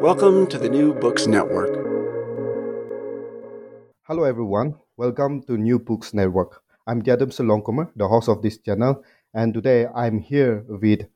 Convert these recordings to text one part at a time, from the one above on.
Welcome to the New Books Network. Hello, everyone. Welcome to New Books Network. I'm Gadam Salonkomer, the host of this channel, and today I'm here with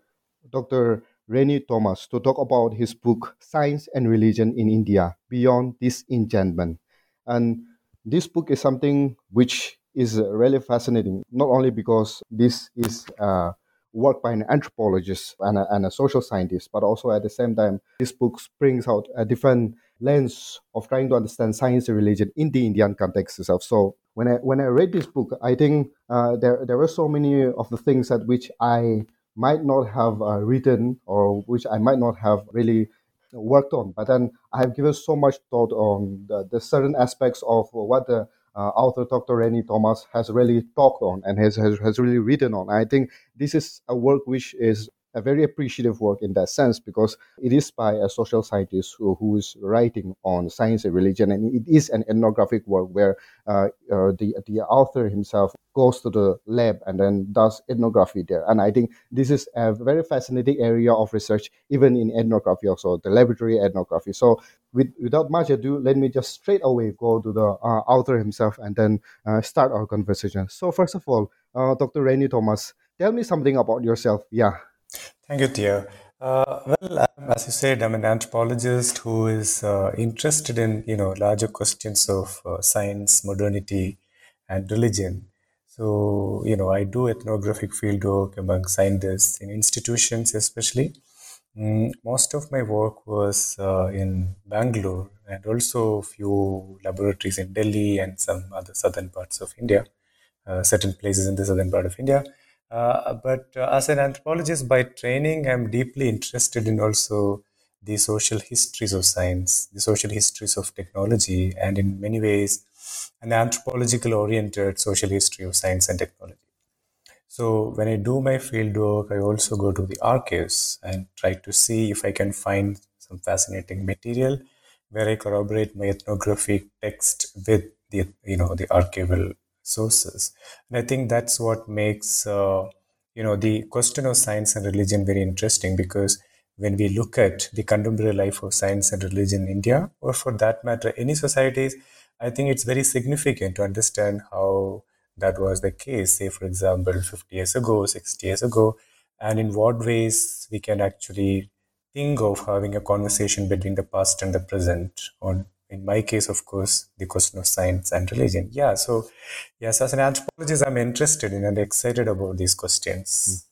Dr. Renny Thomas to talk about his book Science and Religion in India Beyond Disenchantment. And this book is something which is really fascinating, not only because this is uh, work by an anthropologist and a, and a social scientist, but also at the same time, this book brings out a different lens of trying to understand science and religion in the Indian context itself. So when I when I read this book, I think uh, there there were so many of the things that which I might not have uh, written or which I might not have really worked on. But then I have given so much thought on the, the certain aspects of what the uh, author Dr. Renny Thomas has really talked on and has, has, has really written on. I think this is a work which is a very appreciative work in that sense because it is by a social scientist who, who is writing on science and religion, and it is an ethnographic work where uh, uh, the the author himself goes to the lab and then does ethnography there. And I think this is a very fascinating area of research, even in ethnography, also the laboratory ethnography. So, with, without much ado, let me just straight away go to the uh, author himself and then uh, start our conversation. So, first of all, uh, Dr. Renny Thomas, tell me something about yourself. Yeah. Thank you, Theo. Uh, well, as you said, I'm an anthropologist who is uh, interested in you know larger questions of uh, science, modernity, and religion. So you know, I do ethnographic fieldwork among scientists in institutions, especially. Mm, most of my work was uh, in Bangalore and also a few laboratories in Delhi and some other southern parts of India, uh, certain places in the southern part of India. Uh, but uh, as an anthropologist by training, I'm deeply interested in also the social histories of science, the social histories of technology, and in many ways, an anthropological oriented social history of science and technology. So when I do my field work, I also go to the archives and try to see if I can find some fascinating material where I corroborate my ethnographic text with the you know the archival sources. And I think that's what makes uh, you know the question of science and religion very interesting because when we look at the contemporary life of science and religion in India, or for that matter, any societies, I think it's very significant to understand how that was the case, say, for example, 50 years ago, 60 years ago, and in what ways we can actually think of having a conversation between the past and the present on in my case, of course, the question of science and religion. Yeah, so yes, as an anthropologist, I'm interested in and excited about these questions.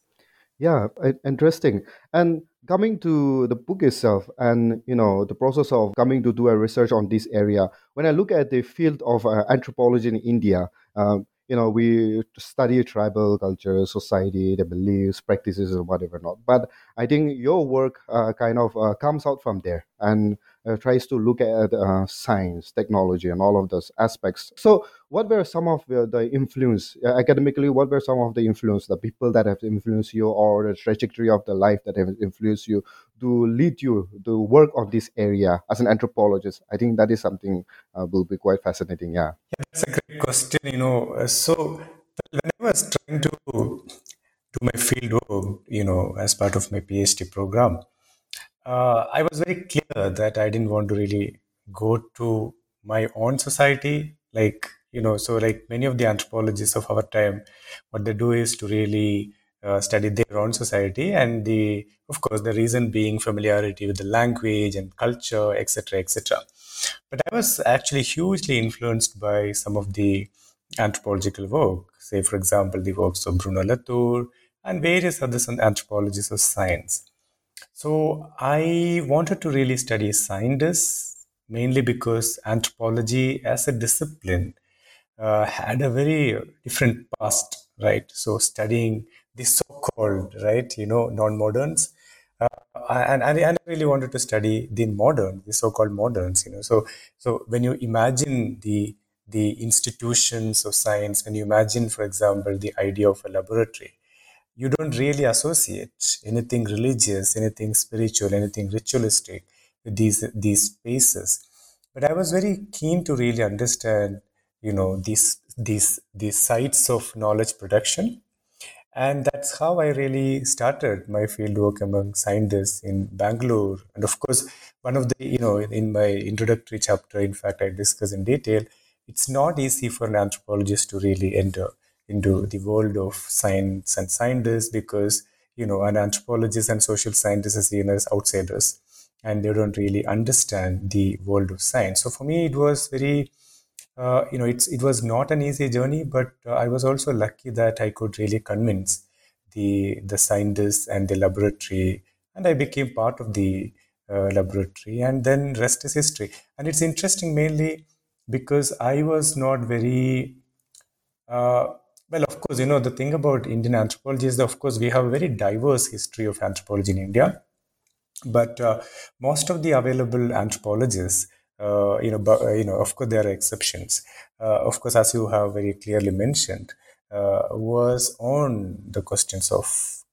Yeah, interesting. And coming to the book itself, and you know the process of coming to do a research on this area. When I look at the field of uh, anthropology in India, um, you know we study tribal culture society the beliefs practices or whatever not but i think your work uh, kind of uh, comes out from there and tries to look at uh, science technology and all of those aspects. So what were some of the, influence uh, academically what were some of the influence the people that have influenced you or the trajectory of the life that have influenced you to lead you to work on this area as an anthropologist? I think that is something uh, will be quite fascinating yeah. that's a great question you know. Uh, so when i was trying to do my field work you know as part of my phd program uh, i was very clear that i didn't want to really go to my own society like you know so like many of the anthropologists of our time what they do is to really uh, studied their own society, and the of course the reason being familiarity with the language and culture, etc., etc. But I was actually hugely influenced by some of the anthropological work, say for example the works of Bruno Latour and various other anthropologists of science. So I wanted to really study scientists mainly because anthropology as a discipline uh, had a very different past, right? So studying the so-called, right, you know, non-moderns, uh, and, and, and I really wanted to study the modern, the so-called moderns, you know. So so when you imagine the the institutions of science, when you imagine, for example, the idea of a laboratory, you don't really associate anything religious, anything spiritual, anything ritualistic with these these spaces. But I was very keen to really understand you know these these these sites of knowledge production. And that's how i really started my fieldwork among scientists in bangalore. And of course one of the you know in my introductory chapter in fact i discuss in detail it's not easy for an anthropologist to really enter into the world of science and scientists because you know an anthropologist and social scientists are seen as outsiders and they don't really understand the world of science so for me it was very uh, you know, it's it was not an easy journey, but uh, I was also lucky that I could really convince the the scientists and the laboratory, and I became part of the uh, laboratory, and then rest is history. And it's interesting mainly because I was not very uh, well. Of course, you know the thing about Indian anthropology is that of course we have a very diverse history of anthropology in India, but uh, most of the available anthropologists uh, you know, but, uh, you know, of course, there are exceptions. Uh, of course, as you have very clearly mentioned, uh, was on the questions of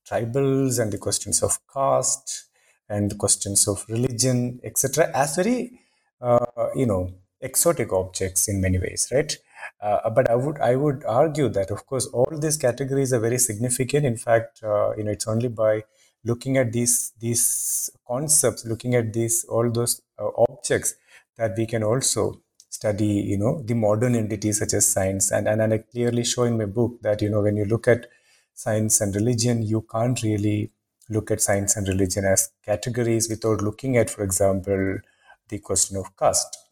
tribals and the questions of caste and the questions of religion, etc., as very, uh, you know, exotic objects in many ways, right? Uh, uh, but I would I would argue that of course all these categories are very significant. In fact, uh, you know, it's only by looking at these these concepts, looking at these all those uh, objects that we can also study you know the modern entities such as science and, and, and i clearly show in my book that you know when you look at science and religion you can't really look at science and religion as categories without looking at for example the question of caste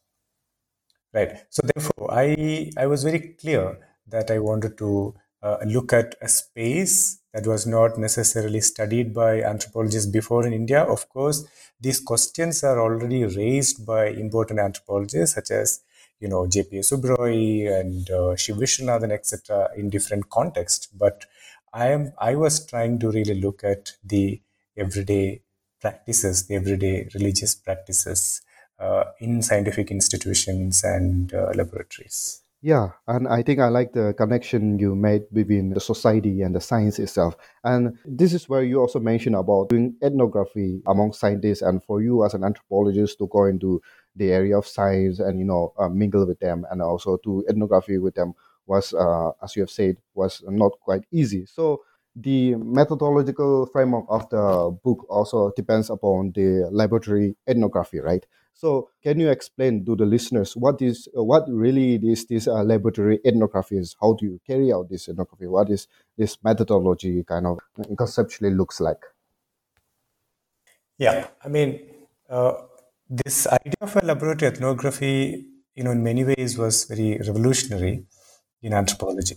right so therefore i i was very clear that i wanted to uh, look at a space that was not necessarily studied by anthropologists before in India. Of course, these questions are already raised by important anthropologists such as you know J.P.S. Uberoi and uh, Shiv Visvanathan, etc., in different contexts. But I am I was trying to really look at the everyday practices, the everyday religious practices in scientific institutions and uh, laboratories. Yeah, and I think I like the connection you made between the society and the science itself. And this is where you also mentioned about doing ethnography among scientists, and for you as an anthropologist to go into the area of science and you know uh, mingle with them, and also do ethnography with them was, uh, as you have said, was not quite easy. So the methodological framework of the book also depends upon the laboratory ethnography, right? So, can you explain to the listeners what is what really is this uh, laboratory ethnography is? How do you carry out this ethnography? What is this methodology kind of conceptually looks like? Yeah, I mean, uh, this idea of a laboratory ethnography, you know, in many ways was very revolutionary in anthropology,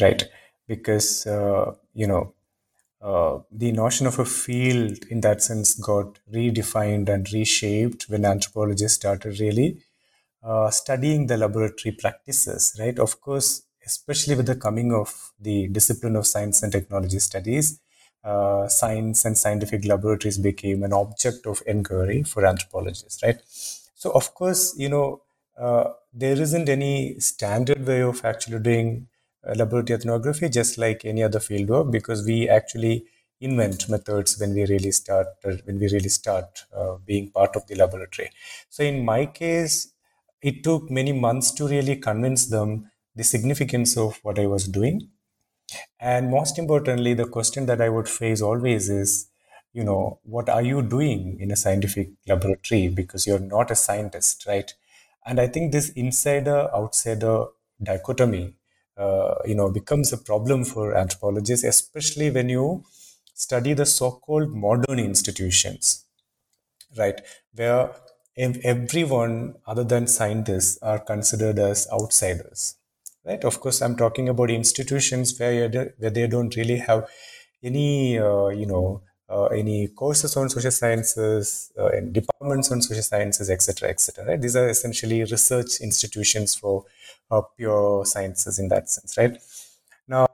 right? Because uh, you know uh, the notion of a field in that sense got redefined and reshaped when anthropologists started really uh, studying the laboratory practices, right? Of course, especially with the coming of the discipline of science and technology studies, uh, science and scientific laboratories became an object of inquiry for anthropologists, right? So, of course, you know, uh, there isn't any standard way of actually doing laboratory ethnography just like any other field work because we actually invent methods when we really start uh, when we really start uh, being part of the laboratory. So in my case it took many months to really convince them the significance of what i was doing. And most importantly the question that i would face always is you know what are you doing in a scientific laboratory? Because you're not a scientist right? And i think this insider outsider dichotomy you know becomes a problem for anthropologists, especially when you study the so-called modern institutions, right, where everyone other than scientists are considered as outsiders right? Of course i'm talking about institutions where, where they don't really have any uh, you know uh, any courses on social sciences uh, and departments on social sciences etc etc right? These are essentially research institutions for uh, pure sciences in that sense right? Now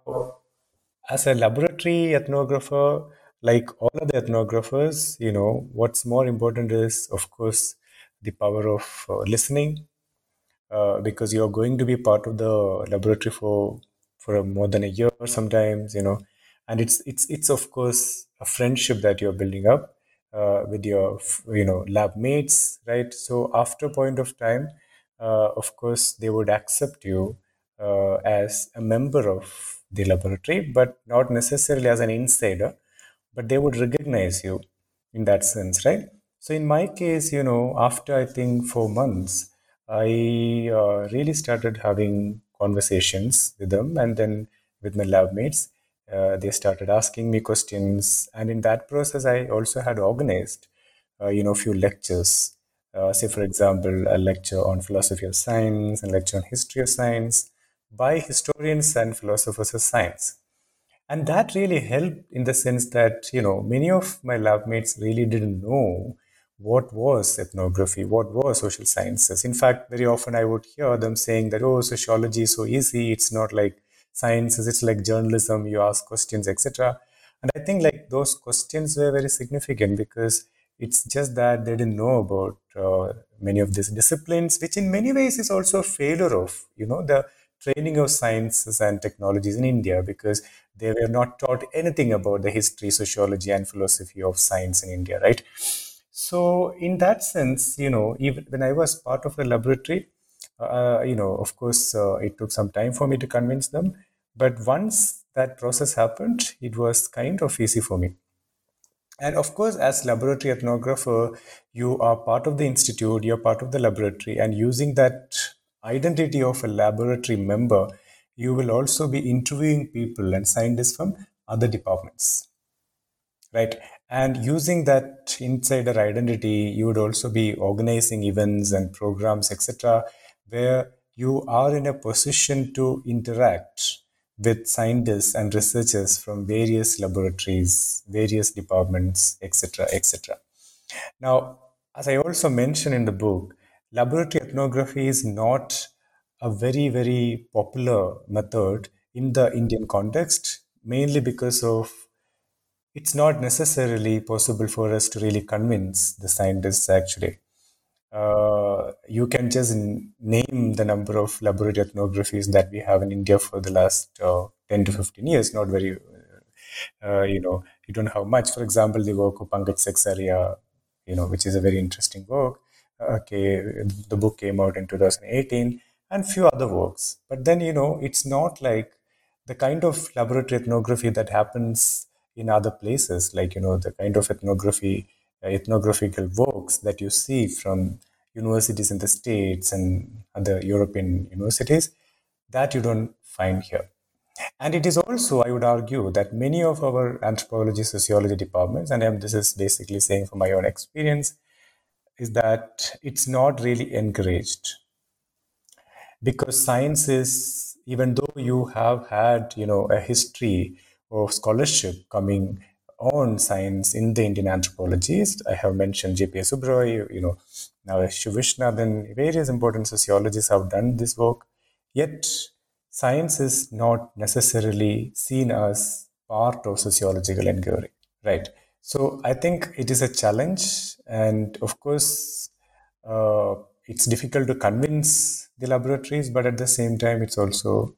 as a laboratory ethnographer like all other ethnographers you know what's more important is of course the power of uh, listening uh, because you're going to be part of the laboratory for for more than a year sometimes you know and it's it's it's of course a friendship that you're building up uh, with your you know lab mates right? So after a point of time uh, of course they would accept you uh, as a member of the laboratory but not necessarily as an insider but they would recognize you in that sense right? So in my case you know after i think four months i uh, really started having conversations with them and then with my lab mates uh, they started asking me questions. And in that process i also had organized uh, you know a few lectures. Uh, say for example a lecture on philosophy of science and lecture on history of science by historians and philosophers of science. And that really helped in the sense that you know many of my lab mates really didn't know what was ethnography what was social sciences. In fact very often i would hear them saying that oh sociology is so easy. It's not like sciences it's like journalism you ask questions etc and i think like those questions were very significant because it's just that they didn't know about uh, many of these disciplines which in many ways is also a failure of you know the training of sciences and technologies in india because they were not taught anything about the history sociology and philosophy of science in india right? So in that sense you know even when i was part of the laboratory uh, you know, of course, uh, it took some time for me to convince them. But once that process happened, it was kind of easy for me. And of course, as laboratory ethnographer, you are part of the institute, you're part of the laboratory, and using that identity of a laboratory member, you will also be interviewing people and scientists from other departments. Right. And using that insider identity, you would also be organizing events and programs, etc where you are in a position to interact with scientists and researchers from various laboratories, various departments, etc., etc. Now, as I also mentioned in the book, laboratory ethnography is not a very, very popular method in the Indian context, mainly because of it's not necessarily possible for us to really convince the scientists actually uh, you can just name the number of laboratory ethnographies that we have in India for the last uh, 10 to 15 years, not very, uh, you know, you don't have much. For example, the work of Pankaj Sekhsaria, you know, which is a very interesting work. Okay, the book came out in 2018 and few other works. But then, you know, it's not like the kind of laboratory ethnography that happens in other places, like, you know, the kind of ethnography Uh, ethnographical works that you see from universities in the States and other European universities that you don't find here. And it is also, I would argue, that many of our anthropology, sociology departments, and this is basically saying from my own experience, is that it's not really encouraged. Because science is, even though you have had, you know, a history of scholarship coming own science in the Indian anthropologists. I have mentioned J.P.S. Uberoi, you know, now Shivishna. Then various important sociologists have done this work. Yet, science is not necessarily seen as part of sociological inquiry, right? So, I think it is a challenge, and of course, uh, it's difficult to convince the laboratories, but at the same time, it's also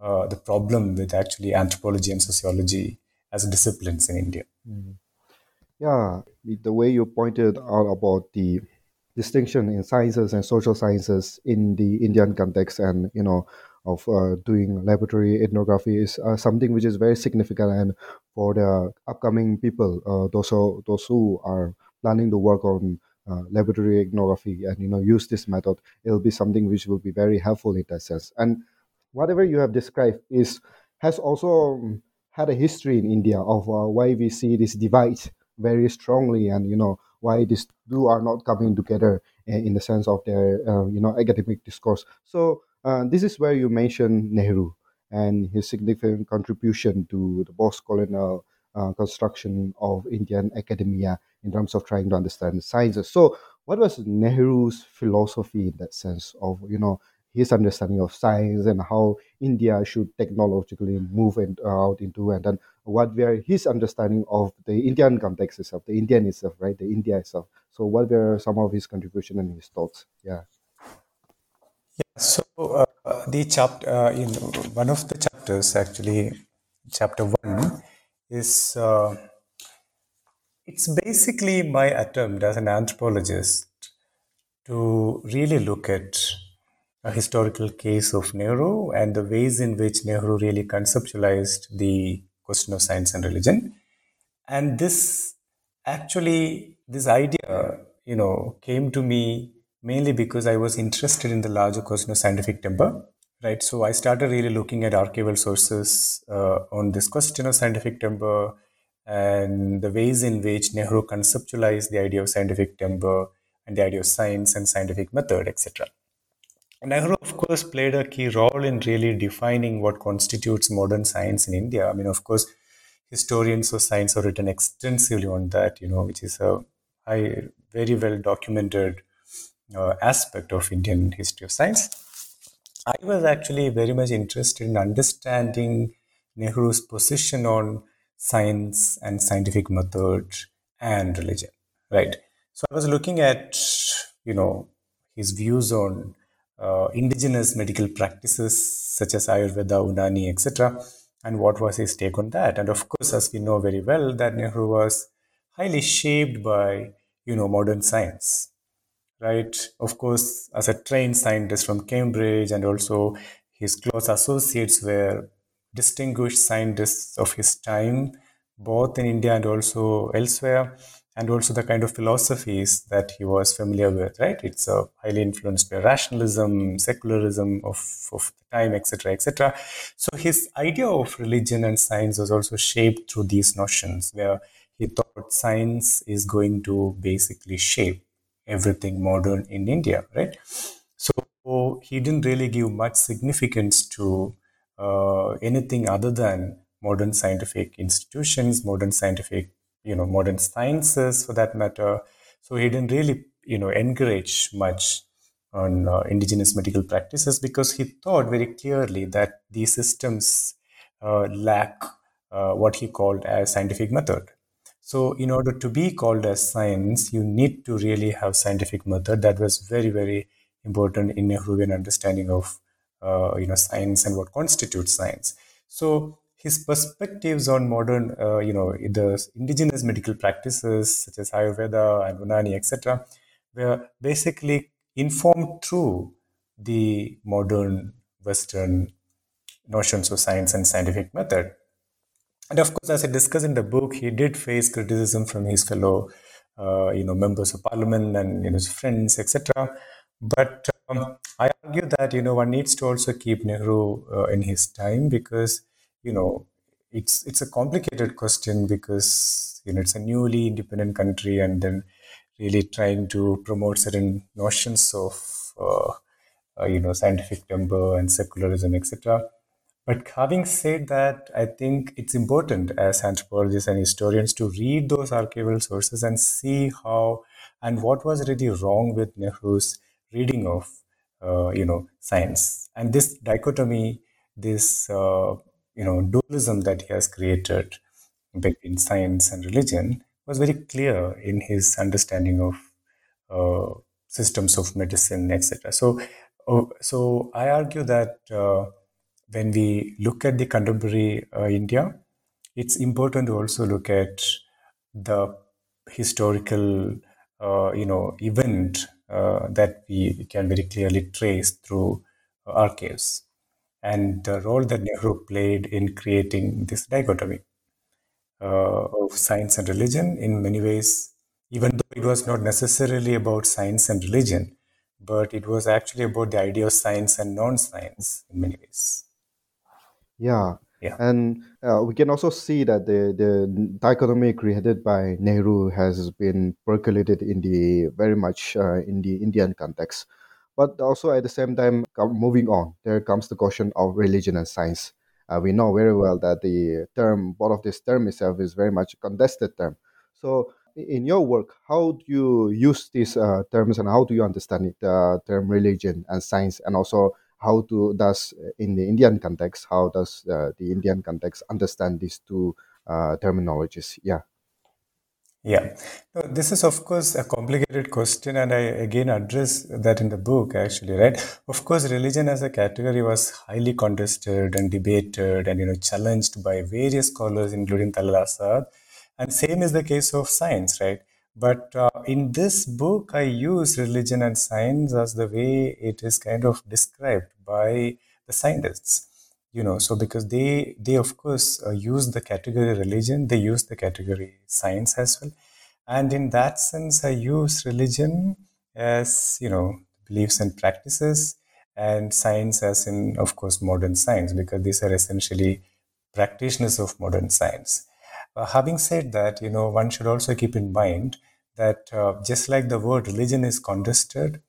uh, the problem with actually anthropology and sociology as disciplines in India. Mm-hmm. Yeah, the way you pointed out about the distinction in sciences and social sciences in the Indian context, and you know, of uh, doing laboratory ethnography is uh, something which is very significant. And for the upcoming people, uh, those who, those who are planning to work on uh, laboratory ethnography and you know use this method, it'll be something which will be very helpful in that sense. And whatever you have described is has also um, had a history in India of uh, why we see this divide very strongly, and you know why these two are not coming together in the sense of their uh, you know academic discourse. So uh, this is where you mention Nehru and his significant contribution to the post-colonial uh, construction of Indian academia in terms of trying to understand the sciences. So, what was Nehru's philosophy in that sense of you know his understanding of science and how India should technologically move and, uh, out into, and then what were his understanding of the Indian context itself, the Indian itself, right, the India itself. So, what were some of his contribution and his thoughts? Yeah. Yeah. So uh, the chapter uh, in one of the chapters, actually, chapter one, is uh, it's basically my attempt as an anthropologist to really look at a historical case of Nehru and the ways in which Nehru really conceptualized the question of science and religion. And this actually, this idea, you know, came to me mainly because I was interested in the larger question of scientific temper. Right, so I started really looking at archival sources uh, on this question of scientific temper and the ways in which Nehru conceptualized the idea of scientific temper and the idea of science and scientific method, etc. Nehru, of course, played a key role in really defining what constitutes modern science in India. I mean, of course, historians of science have written extensively on that, you know, which is a high, very well documented uh, aspect of Indian history of science. I was actually very much interested in understanding Nehru's position on science and scientific method and religion, right? So I was looking at, you know, his views on uh, indigenous medical practices such as Ayurveda, Unani, etc. And what was his take on that? And of course, as we know very well, that Nehru was highly shaped by you know modern science, right? Of course, as a trained scientist from Cambridge, and also his close associates were distinguished scientists of his time, both in India and also elsewhere and also the kind of philosophies that he was familiar with, right? It's highly influenced by rationalism, secularism of, of the time, etc., etc. So his idea of religion and science was also shaped through these notions, where he thought science is going to basically shape everything modern in India, right? So he didn't really give much significance to uh, anything other than modern scientific institutions, modern scientific you know modern sciences for that matter. So he didn't really you know encourage much on uh, indigenous medical practices because he thought very clearly that these systems uh, lack uh, what he called as scientific method. So, in order to be called as science, you need to really have scientific method. That was very, very important in Nehruvian understanding of uh, you know science and what constitutes science. So, his perspectives on modern, uh, you know, the indigenous medical practices such as Ayurveda and Unani, etc., were basically informed through the modern Western notions of science and scientific method. And of course, as I discuss in the book, he did face criticism from his fellow, uh, you know, members of parliament and you know, his friends, etc. But um, I argue that you know one needs to also keep Nehru uh, in his time because you know it's it's a complicated question because you know it's a newly independent country and then really trying to promote certain notions of uh, uh, you know scientific temper and secularism etc but having said that i think it's important as anthropologists and historians to read those archival sources and see how and what was really wrong with nehru's reading of uh, you know science. And this dichotomy this uh, you know dualism that he has created between science and religion was very clear in his understanding of uh, systems of medicine, etc. So, uh, so I argue that uh, when we look at the contemporary uh, India, it's important to also look at the historical, uh, you know, event uh, that we can very clearly trace through archives and the role that Nehru played in creating this dichotomy uh, of science and religion in many ways, even though it was not necessarily about science and religion, but it was actually about the idea of science and non-science in many ways. Yeah. Yeah. And uh, we can also see that the, the dichotomy created by Nehru has been percolated in the very much uh, in the Indian context. But also at the same time, moving on, there comes the question of religion and science. Uh, we know very well that the term, both of this term itself, is very much a contested term. So, in your work, how do you use these uh, terms and how do you understand it, the term religion and science, and also how to does in the Indian context, how does uh, the Indian context understand these two uh, terminologies? Yeah. Yeah, this is of course a complicated question, and I again address that in the book actually, right? Of course, religion as a category was highly contested and debated, and you know challenged by various scholars, including Talal Asad, and same is the case of science, right? But uh, in this book, I use religion and science as the way it is kind of described by the scientists you know so because they they of course uh, use the category religion they use the category science as well. And in that sense i use religion as you know beliefs and practices and science as in of course modern science because these are essentially practitioners of modern science. Uh, having said that you know one should also keep in mind that uh, just like the word religion is contested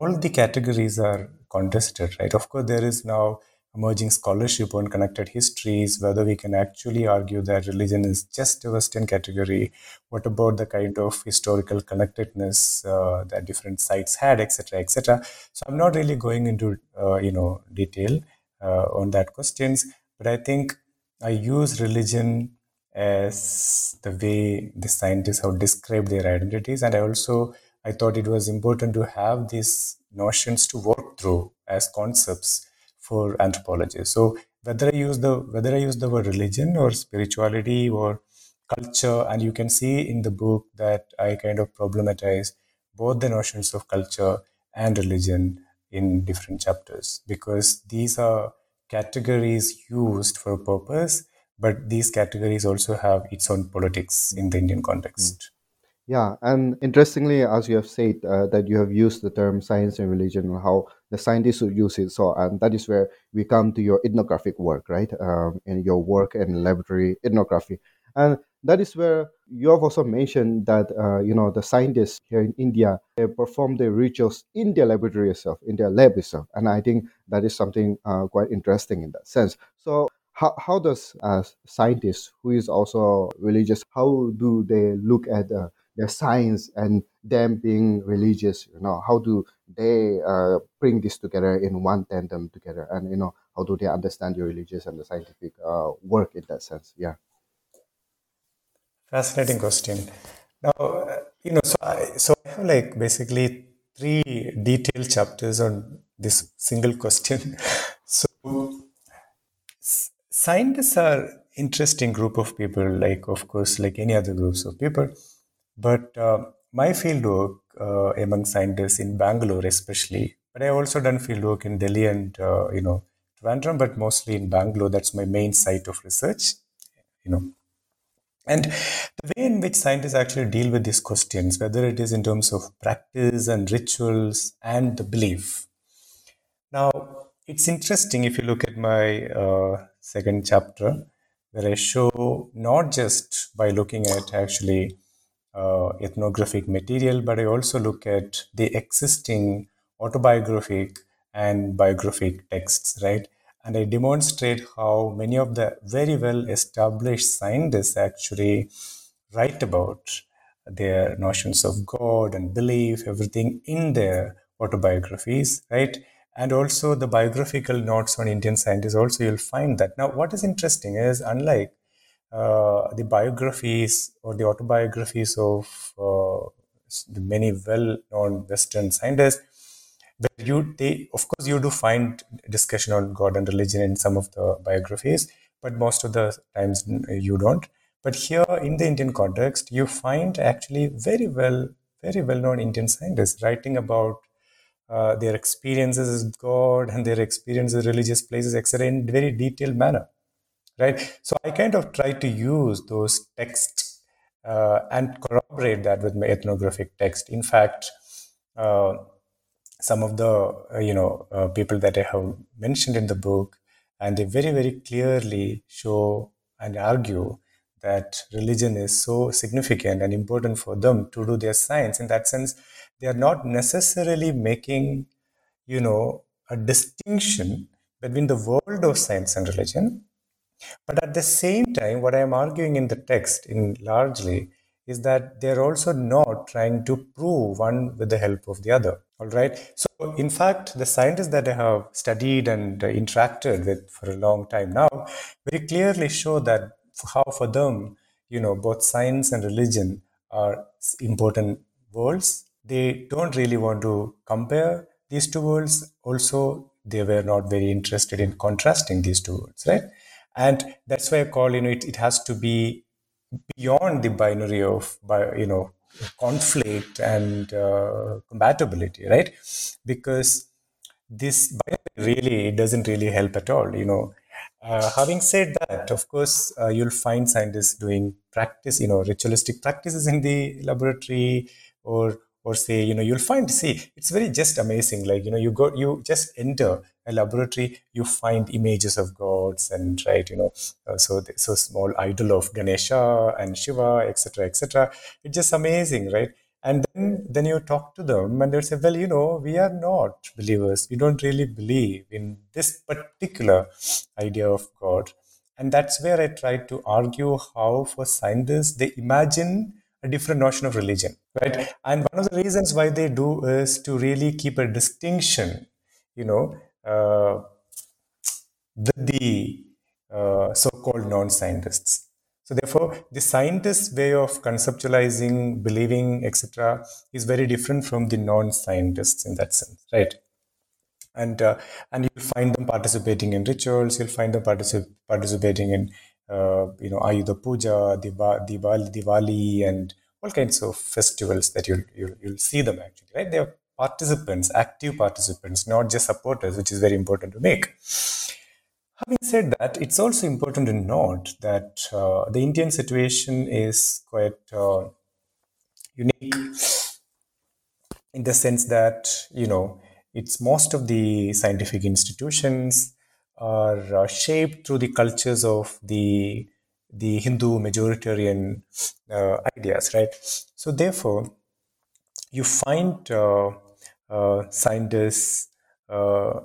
all the categories are contested right? Of course there is now emerging scholarship on connected histories, whether we can actually argue that religion is just a Western category. What about the kind of historical connectedness uh, that different sites had, etc., etc. So I'm not really going into uh, you know detail uh, on that questions, but I think I use religion as the way the scientists have described their identities, and I also I thought it was important to have these notions to work through as concepts for anthropologists. So whether I use the whether I use the word religion or spirituality or culture, and you can see in the book that I kind of problematize both the notions of culture and religion in different chapters because these are categories used for a purpose, but these categories also have its own politics in the Indian context. Hmm. Yeah, and interestingly, as you have said, uh, that you have used the term science and religion, and how the scientists would use it. So, and that is where we come to your ethnographic work, right? Um, in your work in laboratory ethnography, and that is where you have also mentioned that uh, you know the scientists here in India they perform their rituals in their laboratory itself, in their lab itself, and I think that is something uh, quite interesting in that sense. So, how, how does a scientist who is also religious how do they look at uh, their science and them being religious you know how do they uh, bring this together in one tandem together? And you know how do they understand your religious and the scientific uh, work in that sense? Yeah. Fascinating question. Now uh, you know so I, so I have like basically three detailed chapters on this single question. So scientists are interesting group of people like of course like any other groups of people but uh, my fieldwork uh, among scientists in Bangalore, especially, but I also done fieldwork in Delhi and uh, you know Trivandrum, but mostly in Bangalore. That's my main site of research. You know, and the way in which scientists actually deal with these questions, whether it is in terms of practice and rituals and the belief. Now, it's interesting if you look at my uh, second chapter, where I show not just by looking at actually uh, ethnographic material, but I also look at the existing autobiographic and biographic texts, right? And I demonstrate how many of the very well established scientists actually write about their notions of God and belief, everything in their autobiographies, right? And also the biographical notes on Indian scientists, also you'll find that. Now, what is interesting is, unlike uh, the biographies or the autobiographies of uh, the many well-known Western scientists, where you they of course you do find discussion on God and religion in some of the biographies, but most of the times you don't. But here in the Indian context, you find actually very well, very well-known Indian scientists writing about uh, their experiences with God and their experiences with religious places, etc., in very detailed manner right? So I kind of try to use those texts uh, and corroborate that with my ethnographic text. In fact, uh, some of the uh, you know uh, people that I have mentioned in the book, and they very very clearly show and argue that religion is so significant and important for them to do their science. In that sense, they are not necessarily making you know a distinction between the world of science and religion but at the same time, what I am arguing in the text, in largely, is that they're also not trying to prove one with the help of the other. All right. So, in fact, the scientists that I have studied and interacted with for a long time now very clearly show that how for them, you know, both science and religion are important worlds. They don't really want to compare these two worlds. Also, they were not very interested in contrasting these two worlds, right? And that's why i call you know it, it has to be beyond the binary of you know conflict and uh, compatibility right? Because this really it doesn't really help at all you know. Uh, having said that of course uh, you'll find scientists doing practice you know ritualistic practices in the laboratory or or say you know you'll find see it's very just amazing. Like you know you go you just enter a laboratory you find images of gods and right you know uh, so so small idol of ganesha and shiva etc etc it's just amazing right? And then then you talk to them and they'll say well you know we are not believers. We don't really believe in this particular idea of god. And that's where i try to argue how for scientists they imagine a different notion of religion, right? And one of the reasons why they do is to really keep a distinction, you know, uh, with the uh, so-called non-scientists. So therefore, the scientist's way of conceptualizing, believing, etc., is very different from the non-scientists in that sense, right? And uh, and you'll find them participating in rituals. You'll find them particip- participating in you know, Ayudha Puja, Diwali, Diwali, and all kinds of festivals that you'll, you'll, you'll see them actually, right? They are participants, active participants, not just supporters, which is very important to make. Having said that, it's also important to note that uh, the Indian situation is quite uh, unique in the sense that, you know, it's most of the scientific institutions are uh, shaped through the cultures of the the Hindu majoritarian uh, ideas, right? So therefore, you find uh, scientists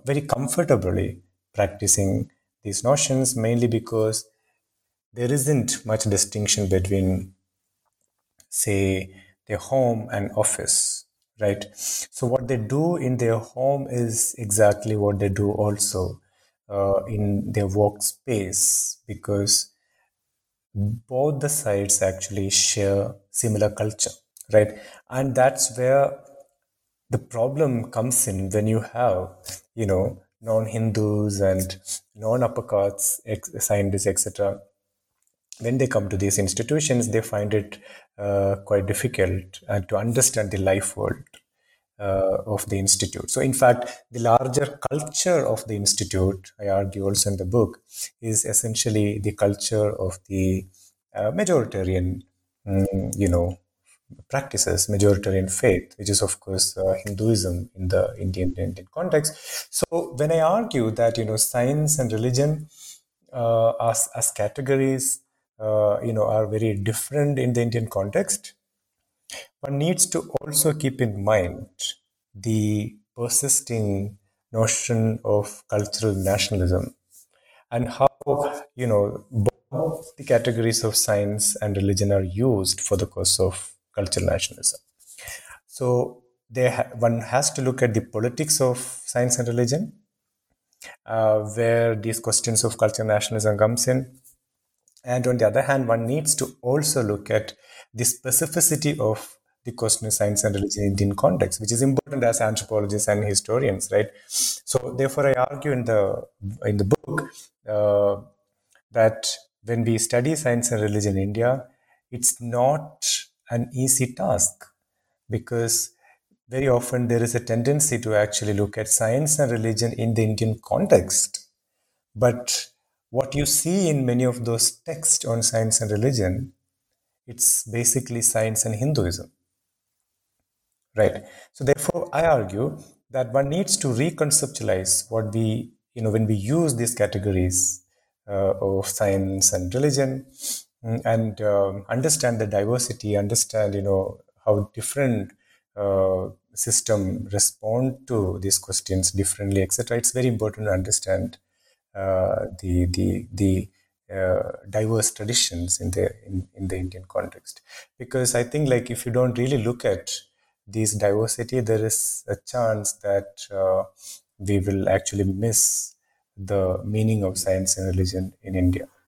very comfortably practicing these notions, mainly because there isn't much distinction between, say, their home and office, right? So what they do in their home is exactly what they do also uh, in their workspace because both the sides actually share similar culture right? And that's where the problem comes in when you have you know non-hindus and non-upper caste scientists etc when they come to these institutions they find it uh, quite difficult uh, to understand the life world of the institute. So, in fact, the larger culture of the institute, I argue also in the book, is essentially the culture of the uh, majoritarian, um, you know, practices, majoritarian faith, which is of course uh, Hinduism in the Indian, Indian context. So, when I argue that you know science and religion uh, as as categories, uh, you know, are very different in the Indian context one needs to also keep in mind the persisting notion of cultural nationalism and how you know both the categories of science and religion are used for the cause of cultural nationalism. So ha- one has to look at the politics of science and religion uh, where these questions of cultural nationalism comes in. And on the other hand one needs to also look at the specificity of the question of science and religion in Indian context, which is important as anthropologists and historians, right? So, therefore, I argue in the in the book uh, that when we study science and religion in India, it's not an easy task because very often there is a tendency to actually look at science and religion in the Indian context, but what you see in many of those texts on science and religion it's basically science and Hinduism. Right. So, therefore, I argue that one needs to reconceptualize what we, you know, when we use these categories uh, of science and religion, mm, and um, understand the diversity, understand, you know, how different uh, system respond to these questions differently, etc. It's very important to understand uh, the the the diverse traditions in the in, in the Indian context. Because I think like if you don't really look at this diversity, there is a chance that uh, we will actually miss the meaning of science and religion in India.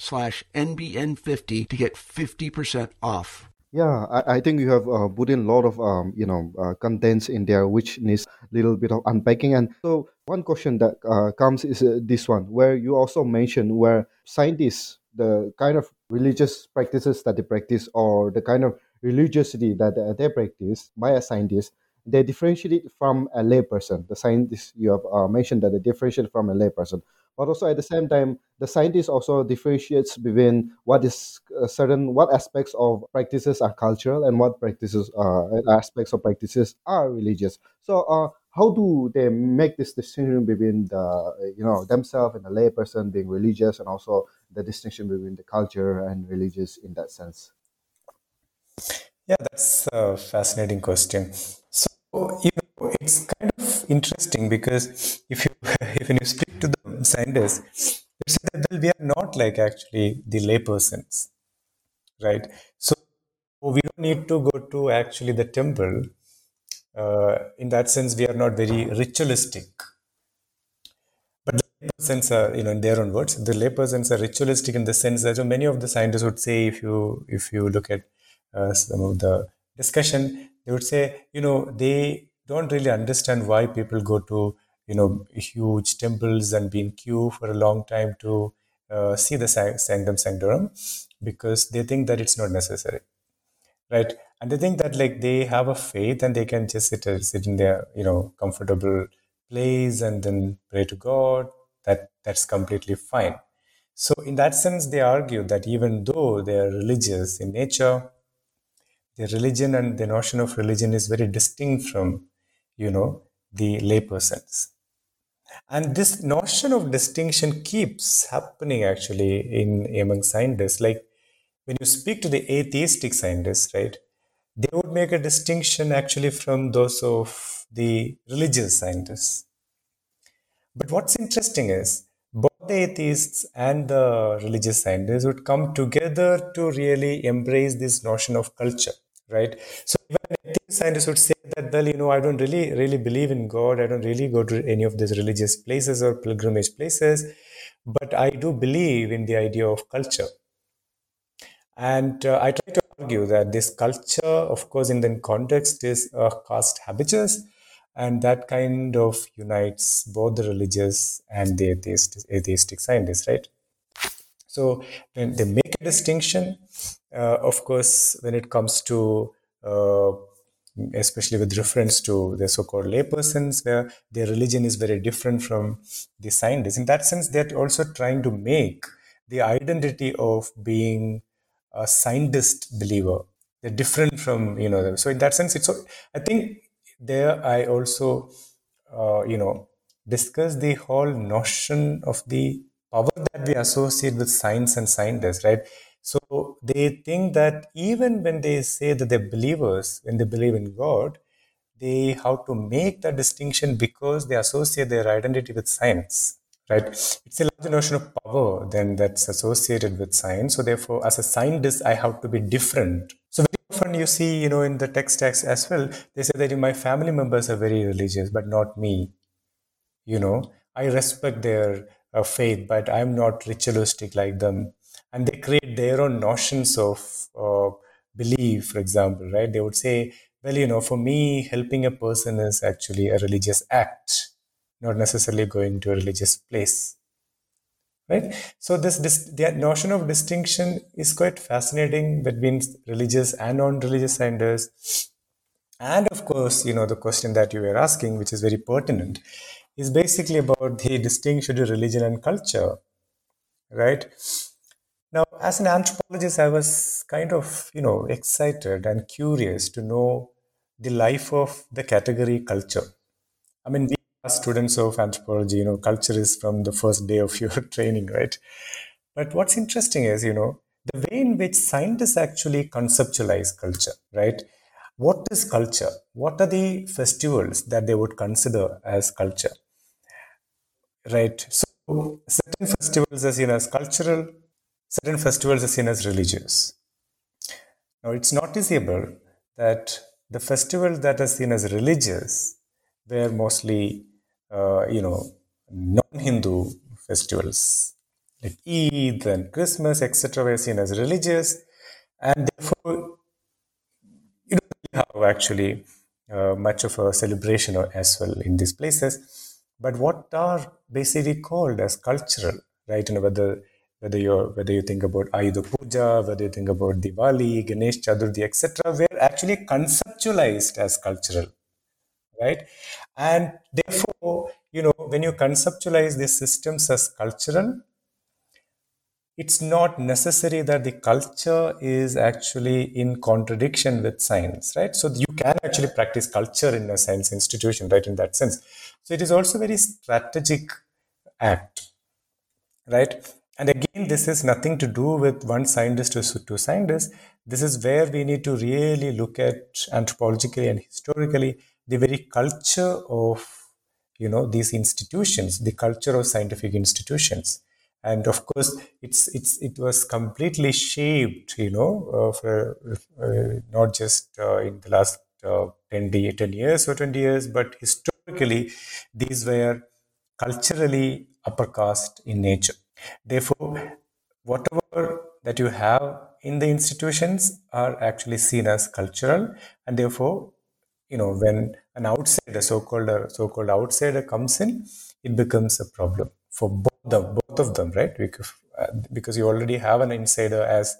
slash NBN50 to get 50% off. Yeah, I, I think you have uh, put in a lot of um, you know uh, contents in there which needs a little bit of unpacking. And so one question that uh, comes is uh, this one, where you also mentioned where scientists, the kind of religious practices that they practice or the kind of religiosity that uh, they practice by a scientist, they differentiate it from a layperson. The scientist you have uh, mentioned that they differentiate from a layperson but also at the same time the scientist also differentiates between what is uh, certain what aspects of practices are cultural and what practices uh, aspects of practices are religious. So uh, how do they make this distinction between the you know themselves and the layperson being religious and also the distinction between the culture and religious in that sense? Yeah that's a fascinating question. So it's kind of interesting because if you if you speak to the scientists, they say that we are not like actually the laypersons, right? So we don't need to go to actually the temple. Uh, in that sense, we are not very ritualistic. But the laypersons are, you know, in their own words, the laypersons are ritualistic in the sense that so many of the scientists would say, if you if you look at uh, some of the discussion, they would say, you know, they don't really understand why people go to you know huge temples and be in queue for a long time to uh, see the sanctum sanctorum because they think that it's not necessary right? And they think that like they have a faith and they can just sit, uh, sit in their you know comfortable place and then pray to god. That that's completely fine. So in that sense they argue that even though they are religious in nature their religion and the notion of religion is very distinct from you know the laypersons and this notion of distinction keeps happening actually in among scientists. Like when you speak to the atheistic scientists right they would make a distinction actually from those of the religious scientists. But what's interesting is both the atheists and the religious scientists would come together to really embrace this notion of culture right? So even scientists would say that well you know i don't really really believe in god. I don't really go to any of these religious places or pilgrimage places. But i do believe in the idea of culture. And uh, i try to argue that this culture of course in the context is a caste habitus and that kind of unites both the religious and the atheist, atheistic scientists right? So when they make a distinction. Uh, of course when it comes to uh, especially with reference to the so-called laypersons, where their religion is very different from the scientists. In that sense, they're also trying to make the identity of being a scientist believer. They're different from you know. So in that sense, it's. I think there I also uh, you know discuss the whole notion of the power that we associate with science and scientists, right? So they think that even when they say that they're believers, when they believe in God, they have to make that distinction because they associate their identity with science right? It's a larger notion of power then that's associated with science. So therefore as a scientist i have to be different. So very often you see you know in the text as well they say that my family members are very religious but not me. You know i respect their uh, faith but i'm not ritualistic like them and they create their own notions of uh, belief for example right they would say well, you know, for me, helping a person is actually a religious act, not necessarily going to a religious place. Right? So, this, this notion of distinction is quite fascinating between religious and non religious scientists. And of course, you know, the question that you were asking, which is very pertinent, is basically about the distinction between religion and culture. Right? Now, as an anthropologist, I was kind of, you know, excited and curious to know the life of the category culture. I mean, we are students of anthropology, you know, culture is from the first day of your training, right? But what's interesting is, you know, the way in which scientists actually conceptualize culture, right? What is culture? What are the festivals that they would consider as culture? Right? So, certain festivals are seen as cultural, certain festivals are seen as religious. Now, it's noticeable that the festivals that are seen as religious were mostly, uh, you know, non-Hindu festivals like Eid and Christmas, etc., were seen as religious, and therefore you don't have actually uh, much of a celebration as well in these places. But what are basically called as cultural, right? You know, whether whether you whether you think about Ayudha Puja, whether you think about Diwali, Ganesh Chaturthi, etc., were actually conceptualized as cultural, right? And therefore, you know, when you conceptualize these systems as cultural, it's not necessary that the culture is actually in contradiction with science, right? So you can actually practice culture in a science institution, right? In that sense, so it is also very strategic act, right? And again, this is nothing to do with one scientist to two scientists. This is where we need to really look at anthropologically and historically the very culture of you know these institutions, the culture of scientific institutions. And of course, it's it's it was completely shaped, you know, uh, for uh, not just uh, in the last uh, 10, 10 years or 20 years, but historically, these were culturally upper caste in nature. Therefore, whatever that you have in the institutions are actually seen as cultural, and therefore, you know, when an outsider, so-called so-called outsider comes in, it becomes a problem for both both of them, right? Because uh, because you already have an insider as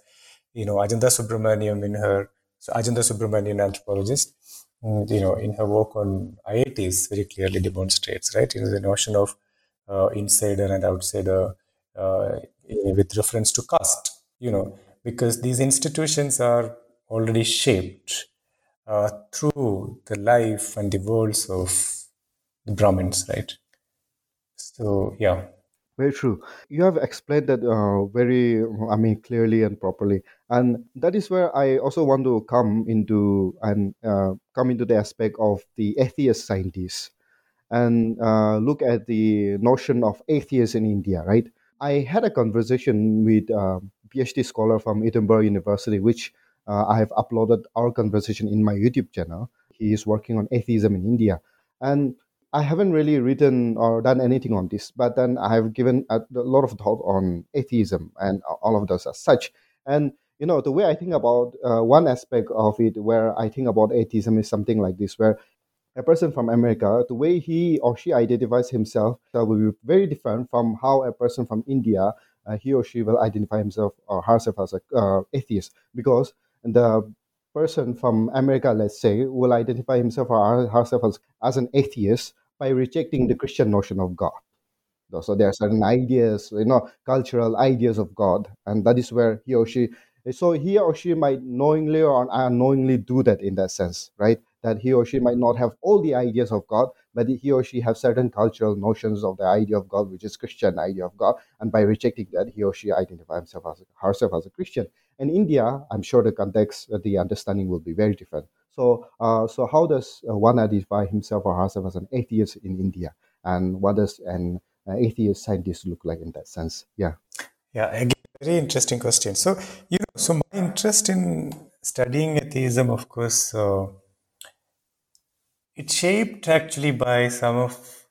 you know Ajantha Subramanian in her so Ajantha Subramanian anthropologist, mm, you know, in her work on IITs very clearly demonstrates, right? You know, the notion of uh, insider and outsider with reference to caste, you know, because these institutions are already shaped uh, through the life and the worlds of the Brahmins, right? So, yeah. Very true. You have explained that uh, very, I mean, clearly and properly, and that is where I also want to come into and uh, come into the aspect of the atheist scientists, and uh, look at the notion of atheists in India, right? I had a conversation with a PhD scholar from Edinburgh University, which uh, I have uploaded our conversation in my YouTube channel. He is working on atheism in India. And I haven't really written or done anything on this, but then I have given a, a lot of thought on atheism and all of those as such. And you know, the way I think about uh, one aspect of it, where I think about atheism, is something like this, where a person from America, the way he or she identifies himself that will be very different from how a person from India, uh, he or she will identify himself or herself as an uh, atheist. Because the person from America, let's say, will identify himself or herself as, as an atheist by rejecting the Christian notion of God. So there are certain ideas, you know, cultural ideas of God, and that is where he or she. So he or she might knowingly or unknowingly do that in that sense, right? That he or she might not have all the ideas of God, but he or she have certain cultural notions of the idea of God, which is Christian idea of God, and by rejecting that, he or she identify himself as herself as a Christian. in India, I'm sure the context, uh, the understanding will be very different. So, uh, so how does uh, one identify himself or herself as an atheist in India, and what does an uh, atheist scientist look like in that sense? Yeah. Yeah, again, very interesting question. So, you know, so my interest in studying atheism, of course, uh, it's shaped actually by some of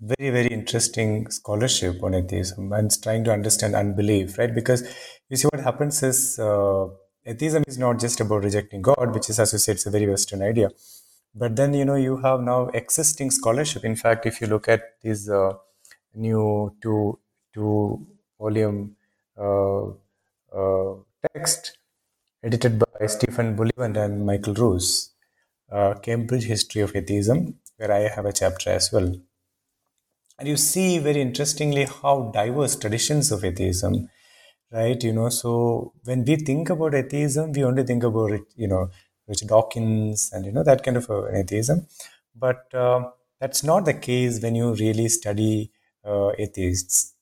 very very interesting scholarship on atheism and trying to understand unbelief right? Because you see what happens is uh, atheism is not just about rejecting god which is as you said it's a very western idea. But then you know you have now existing scholarship. In fact if you look at this uh, new two two volume uh, uh, text edited by stephen bullivant and michael ruse uh, cambridge history of atheism where i have a chapter as well and you see very interestingly how diverse traditions of atheism, right? You know, so when we think about atheism, we only think about it, you know, Richard Dawkins and you know that kind of atheism, but uh, that's not the case when you really study uh, atheists,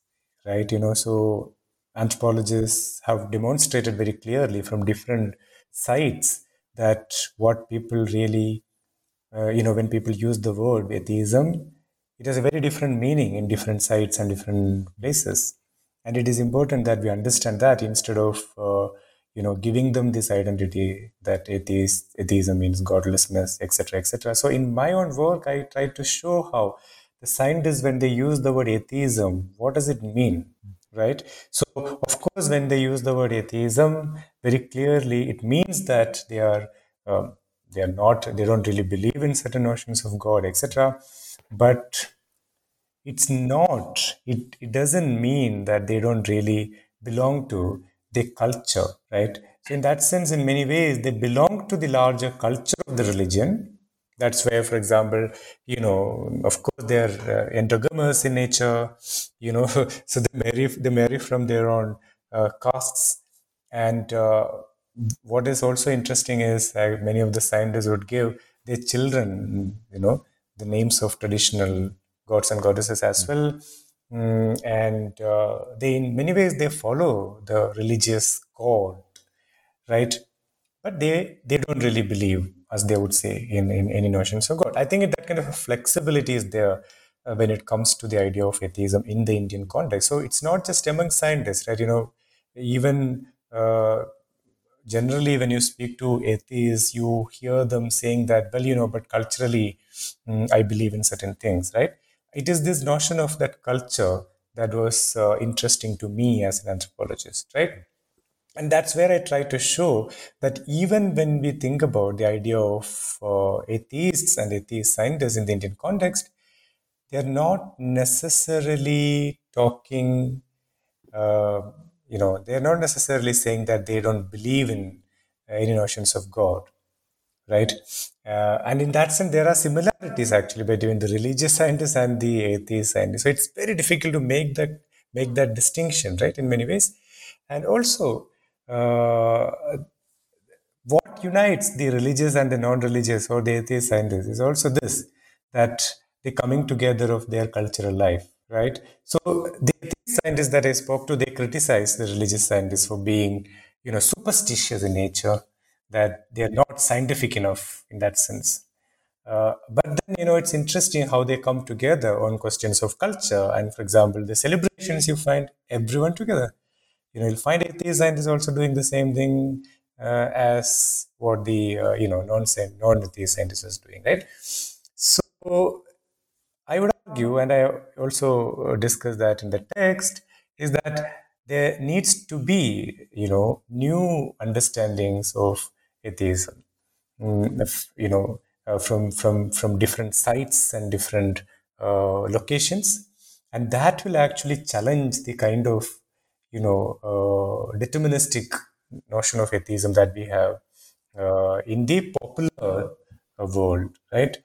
right? You know, so anthropologists have demonstrated very clearly from different sites that what people really, uh, you know, when people use the word atheism, it has a very different meaning in different sites and different places. And it is important that we understand that instead of uh, you know giving them this identity that atheist, atheism means godlessness etc etc so in my own work i try to show how the scientists when they use the word atheism what does it mean right? So of course when they use the word atheism very clearly it means that they are um, they are not they don't really believe in certain notions of god etc but it's not it, it doesn't mean that they don't really belong to the culture right? So in that sense in many ways they belong to the larger culture of the religion. That's where for example you know of course they're uh, endogamous in nature you know so they marry they marry from their own uh, castes and uh, what is also interesting is uh, many of the scientists would give their children you know the names of traditional gods and goddesses as well. Mm, and uh, they, in many ways, they follow the religious god, right? But they they don't really believe, as they would say, in, in any notions of God. I think that kind of flexibility is there uh, when it comes to the idea of atheism in the Indian context. So it's not just among scientists, right? You know, even uh, generally when you speak to atheists you hear them saying that well you know but culturally mm, i believe in certain things right? It is this notion of that culture that was uh, interesting to me as an anthropologist right? And that's where i try to show that even when we think about the idea of uh, atheists and atheist scientists in the indian context they're not necessarily talking uh, you know they're not necessarily saying that they don't believe in uh, any notions of god right? Uh, and in that sense there are similarities actually between the religious scientists and the atheist scientists. So it's very difficult to make that make that distinction right in many ways. And also uh, what unites the religious and the non-religious or the atheist scientists is also this that the coming together of their cultural life right? So the scientists that I spoke to, they criticize the religious scientists for being, you know, superstitious in nature, that they are not scientific enough in that sense. Uh, but then, you know, it's interesting how they come together on questions of culture. And for example, the celebrations, you find everyone together. You know, you'll find atheist scientists also doing the same thing uh, as what the, uh, you know, non-atheist scientists is doing, right? So I would argue, and I also discuss that in the text, is that there needs to be, you know, new understandings of atheism, mm, you know, uh, from from from different sites and different uh, locations, and that will actually challenge the kind of, you know, uh, deterministic notion of atheism that we have uh, in the popular uh, world, right?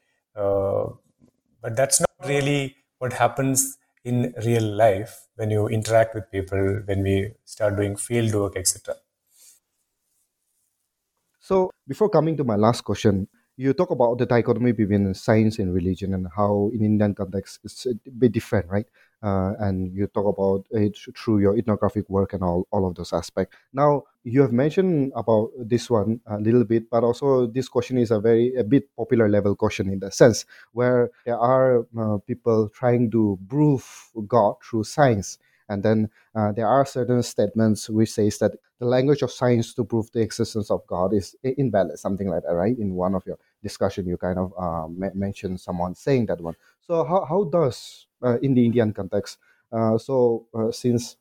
But that's not really what happens in real life when you interact with people, when we start doing field work, etc. So, before coming to my last question, you talk about the dichotomy between science and religion and how in Indian context it's a bit different, right? Uh, and you talk about it through your ethnographic work and all, all of those aspects. Now, you have mentioned about this one a little bit, but also this question is a very a bit popular level question in the sense where there are uh, people trying to prove God through science, and then uh, there are certain statements which says that the language of science to prove the existence of God is invalid, something like that, right? In one of your discussion, you kind of uh, mentioned someone saying that one. So how how does uh, in the Indian context. Uh, so uh, since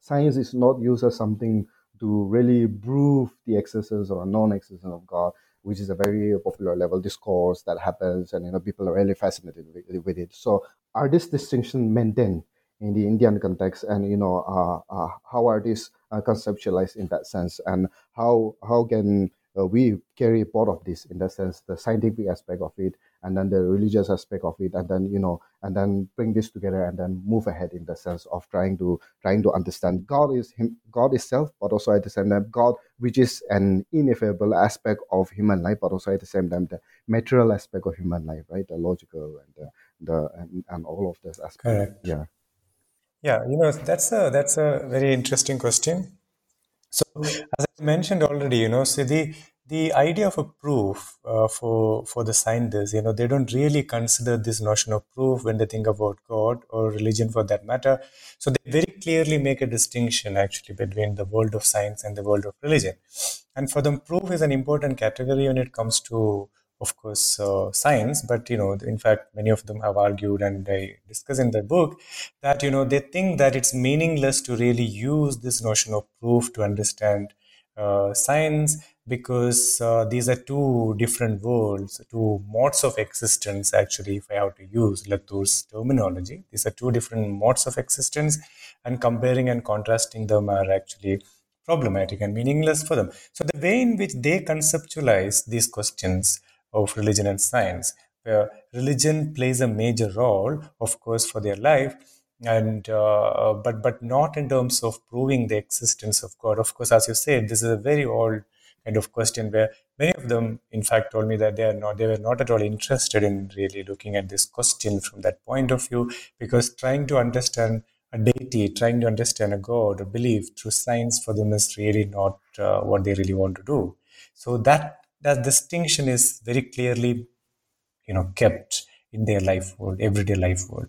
science is not used as something to really prove the existence or non-existence of God, which is a very popular level discourse that happens, and you know people are really fascinated with, with it. So are these distinctions maintained in the Indian context, and you know uh, uh, how are these uh, conceptualized in that sense, and how how can we carry both of this in that sense, the scientific aspect of it and then the religious aspect of it and then you know and then bring this together and then move ahead in the sense of trying to trying to understand god is him god itself but also at the same time god which is an ineffable aspect of human life but also at the same time the material aspect of human life right? The logical and the, the and, and all of this aspect correct. Yeah. Yeah you know that's a that's a very interesting question. So as i mentioned already you know so the idea of a proof uh, for for the scientists, you know, they don't really consider this notion of proof when they think about God or religion for that matter. So they very clearly make a distinction actually between the world of science and the world of religion. And for them, proof is an important category when it comes to, of course, uh, science. But you know, in fact, many of them have argued, and I discuss in the book that you know they think that it's meaningless to really use this notion of proof to understand uh, science because uh, these are two different worlds, two modes of existence, actually, if I have to use Latour's terminology. These are two different modes of existence, and comparing and contrasting them are actually problematic and meaningless for them. So, the way in which they conceptualize these questions of religion and science, where religion plays a major role, of course, for their life, and uh, but but not in terms of proving the existence of God. Of course, as you said, this is a very old kind of question where many of them in fact told me that they are not they were not at all interested in really looking at this question from that point of view because trying to understand a deity trying to understand a god or belief through science for them is really not uh, what they really want to do. So that that distinction is very clearly you know kept in their life world everyday life world.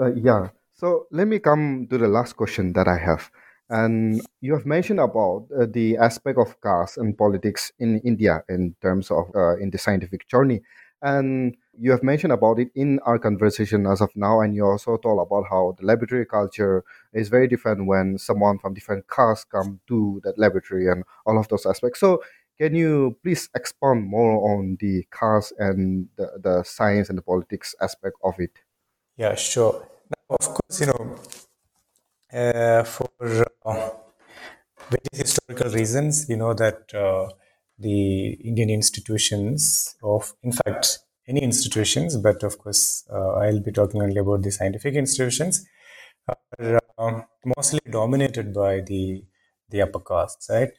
Uh, yeah. So let me come to the last question that i have and you have mentioned about uh, the aspect of caste and politics in India in terms of uh, in the scientific journey. And you have mentioned about it in our conversation as of now, and you also told about how the laboratory culture is very different when someone from different castes come to that laboratory and all of those aspects. So, can you please expand more on the caste and the, the science and the politics aspect of it? Yeah, sure. Now, of course, you know, for uh, various historical reasons, you know that uh, the Indian institutions of, in fact, any institutions, but of course, uh, I'll be talking only about the scientific institutions, are um, mostly dominated by the the upper castes, right?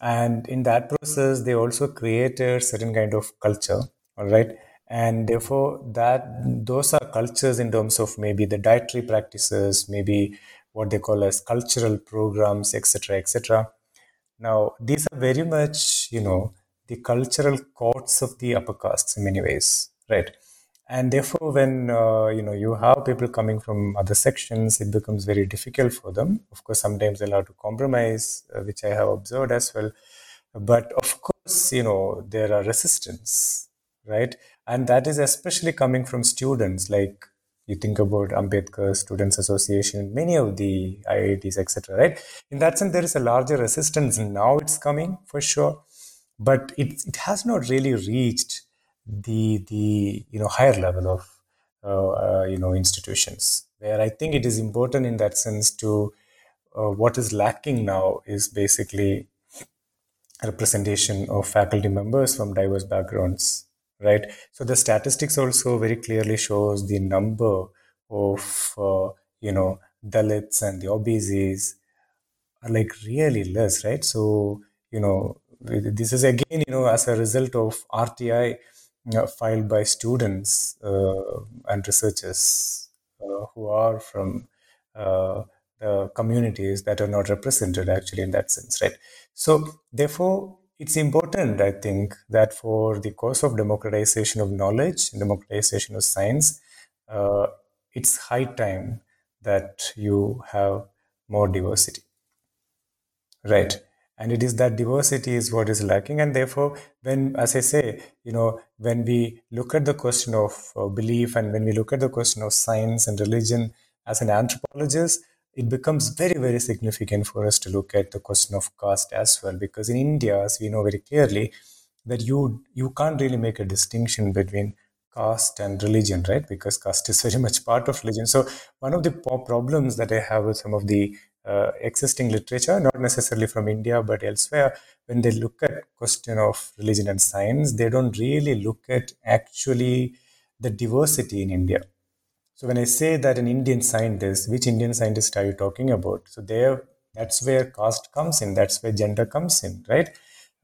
And in that process, they also created a certain kind of culture, all right? And therefore, that those are cultures in terms of maybe the dietary practices, maybe what they call as cultural programs, etc., etc. Now, these are very much, you know, the cultural courts of the upper castes in many ways, right? And therefore, when uh, you know you have people coming from other sections, it becomes very difficult for them. Of course, sometimes they'll have to compromise, uh, which I have observed as well. But of course, you know there are resistance, right? And that is especially coming from students, like you think about Ambedkar Students Association, many of the IITs, etc. Right? In that sense, there is a larger resistance now. It's coming for sure, but it it has not really reached the the you know higher level of uh, uh, you know institutions. Where I think it is important in that sense to uh, what is lacking now is basically representation of faculty members from diverse backgrounds right? So the statistics also very clearly shows the number of uh, you know Dalits and the OBCs are like really less, right? So you know this is again, you know, as a result of RTI uh, filed by students uh, and researchers uh, who are from uh, the communities that are not represented actually in that sense, right? So, therefore, it's important, I think, that for the cause of democratization of knowledge, democratization of science, uh, it's high time that you have more diversity, right? And it is that diversity is what is lacking, and therefore, when, as I say, you know, when we look at the question of uh, belief, and when we look at the question of science and religion as an anthropologist, it becomes very, very significant for us to look at the question of caste as well. Because in India, as we know very clearly, that you you can't really make a distinction between caste and religion, right? Because caste is very much part of religion. So one of the problems that I have with some of the uh, existing literature, not necessarily from India but elsewhere, when they look at question of religion and science, they don't really look at actually the diversity in India so when I say that an Indian scientist, which Indian scientist are you talking about? So there, that's where caste comes in. That's where gender comes in, right?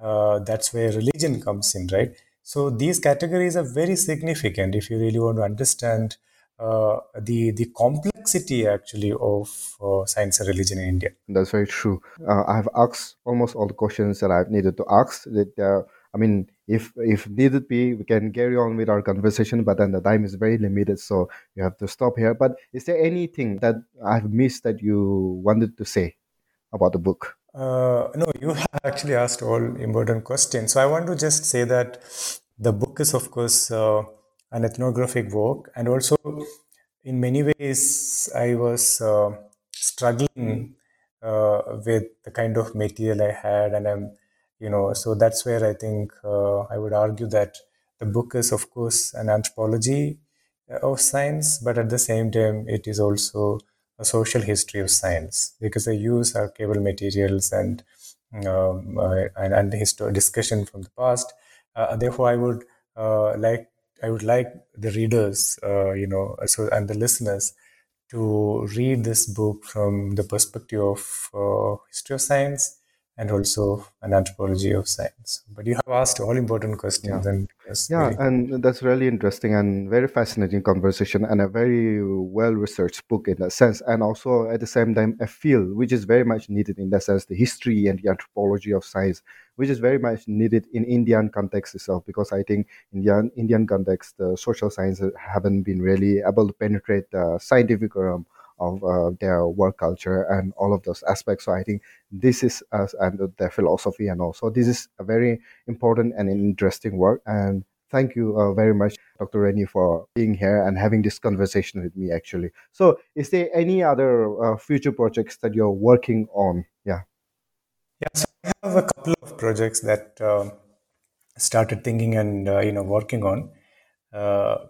Uh, that's where religion comes in, right? So these categories are very significant if you really want to understand uh, the the complexity actually of uh, science and religion in India. That's very true. Uh, I've asked almost all the questions that I've needed to ask. That uh, I mean, if if needed be, we can carry on with our conversation, but then the time is very limited, so you have to stop here. But is there anything that I've missed that you wanted to say about the book? Uh, no, you actually asked all important questions. So I want to just say that the book is, of course, uh, an ethnographic work, and also in many ways, I was uh, struggling uh, with the kind of material I had, and I'm you know so that's where i think uh, i would argue that the book is of course an anthropology uh, of science but at the same time it is also a social history of science because i use archival materials and um, uh, and, and history discussion from the past. Uh, therefore i would uh, like i would like the readers uh, you know so and the listeners to read this book from the perspective of history of science and also an anthropology of science. But you have asked all important questions, yeah. and yeah, really and that's really interesting and very fascinating conversation, and a very well researched book in that sense, and also at the same time a field which is very much needed in that sense, the history and the anthropology of science, which is very much needed in Indian context itself, because I think Indian Indian context, the social sciences haven't been really able to penetrate the scientific realm of uh, their work culture and all of those aspects. So I think this is uh, and their philosophy and also this is a very important and interesting work. And thank you uh, very much, Dr. Renny, for being here and having this conversation with me. Actually, so is there any other uh, future projects that you're working on? Yeah. Yeah, so I have a couple of projects that uh, started thinking and uh, you know working on.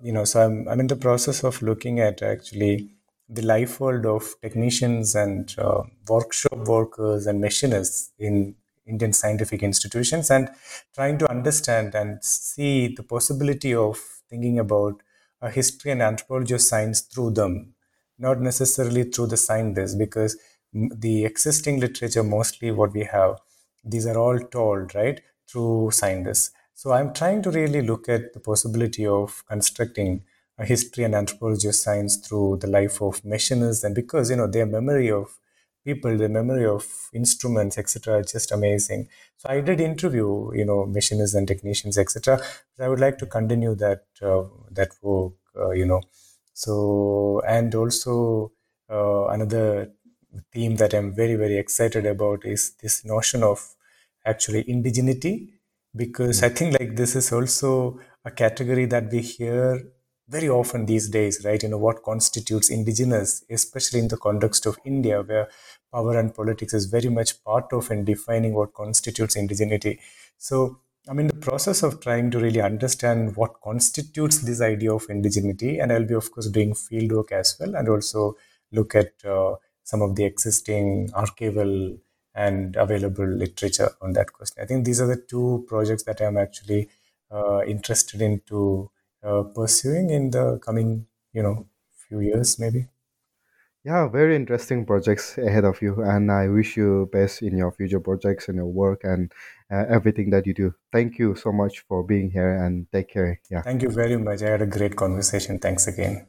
you know, so I'm I'm in the process of looking at actually the life world of technicians and uh, workshop workers and machinists in Indian scientific institutions and trying to understand and see the possibility of thinking about a history and anthropology of science through them, not necessarily through the scientists, because the existing literature, mostly what we have, these are all told, right, through scientists. So I'm trying to really look at the possibility of constructing history and anthropology of science through the life of machinists and because you know their memory of people their memory of instruments etc just amazing. So i did interview you know machinists and technicians etc i would like to continue that uh, that work uh, you know. So and also uh, another theme that i'm very very excited about is this notion of actually indigeneity. Because mm-hmm. i think like this is also a category that we hear very often these days, right? You know, what constitutes indigenous, especially in the context of India, where power and politics is very much part of and defining what constitutes indigeneity. So I'm in the process of trying to really understand what constitutes this idea of indigeneity, and I'll be, of course, doing field work as well, and also look at uh, some of the existing archival and available literature on that question. I think these are the two projects that I'm actually uh, interested in to uh, pursuing in the coming, you know, few years maybe. Yeah, very interesting projects ahead of you, and I wish you best in your future projects and your work and uh, everything that you do. Thank you so much for being here, and take care. Yeah. Thank you very much. I had a great conversation. Thanks again.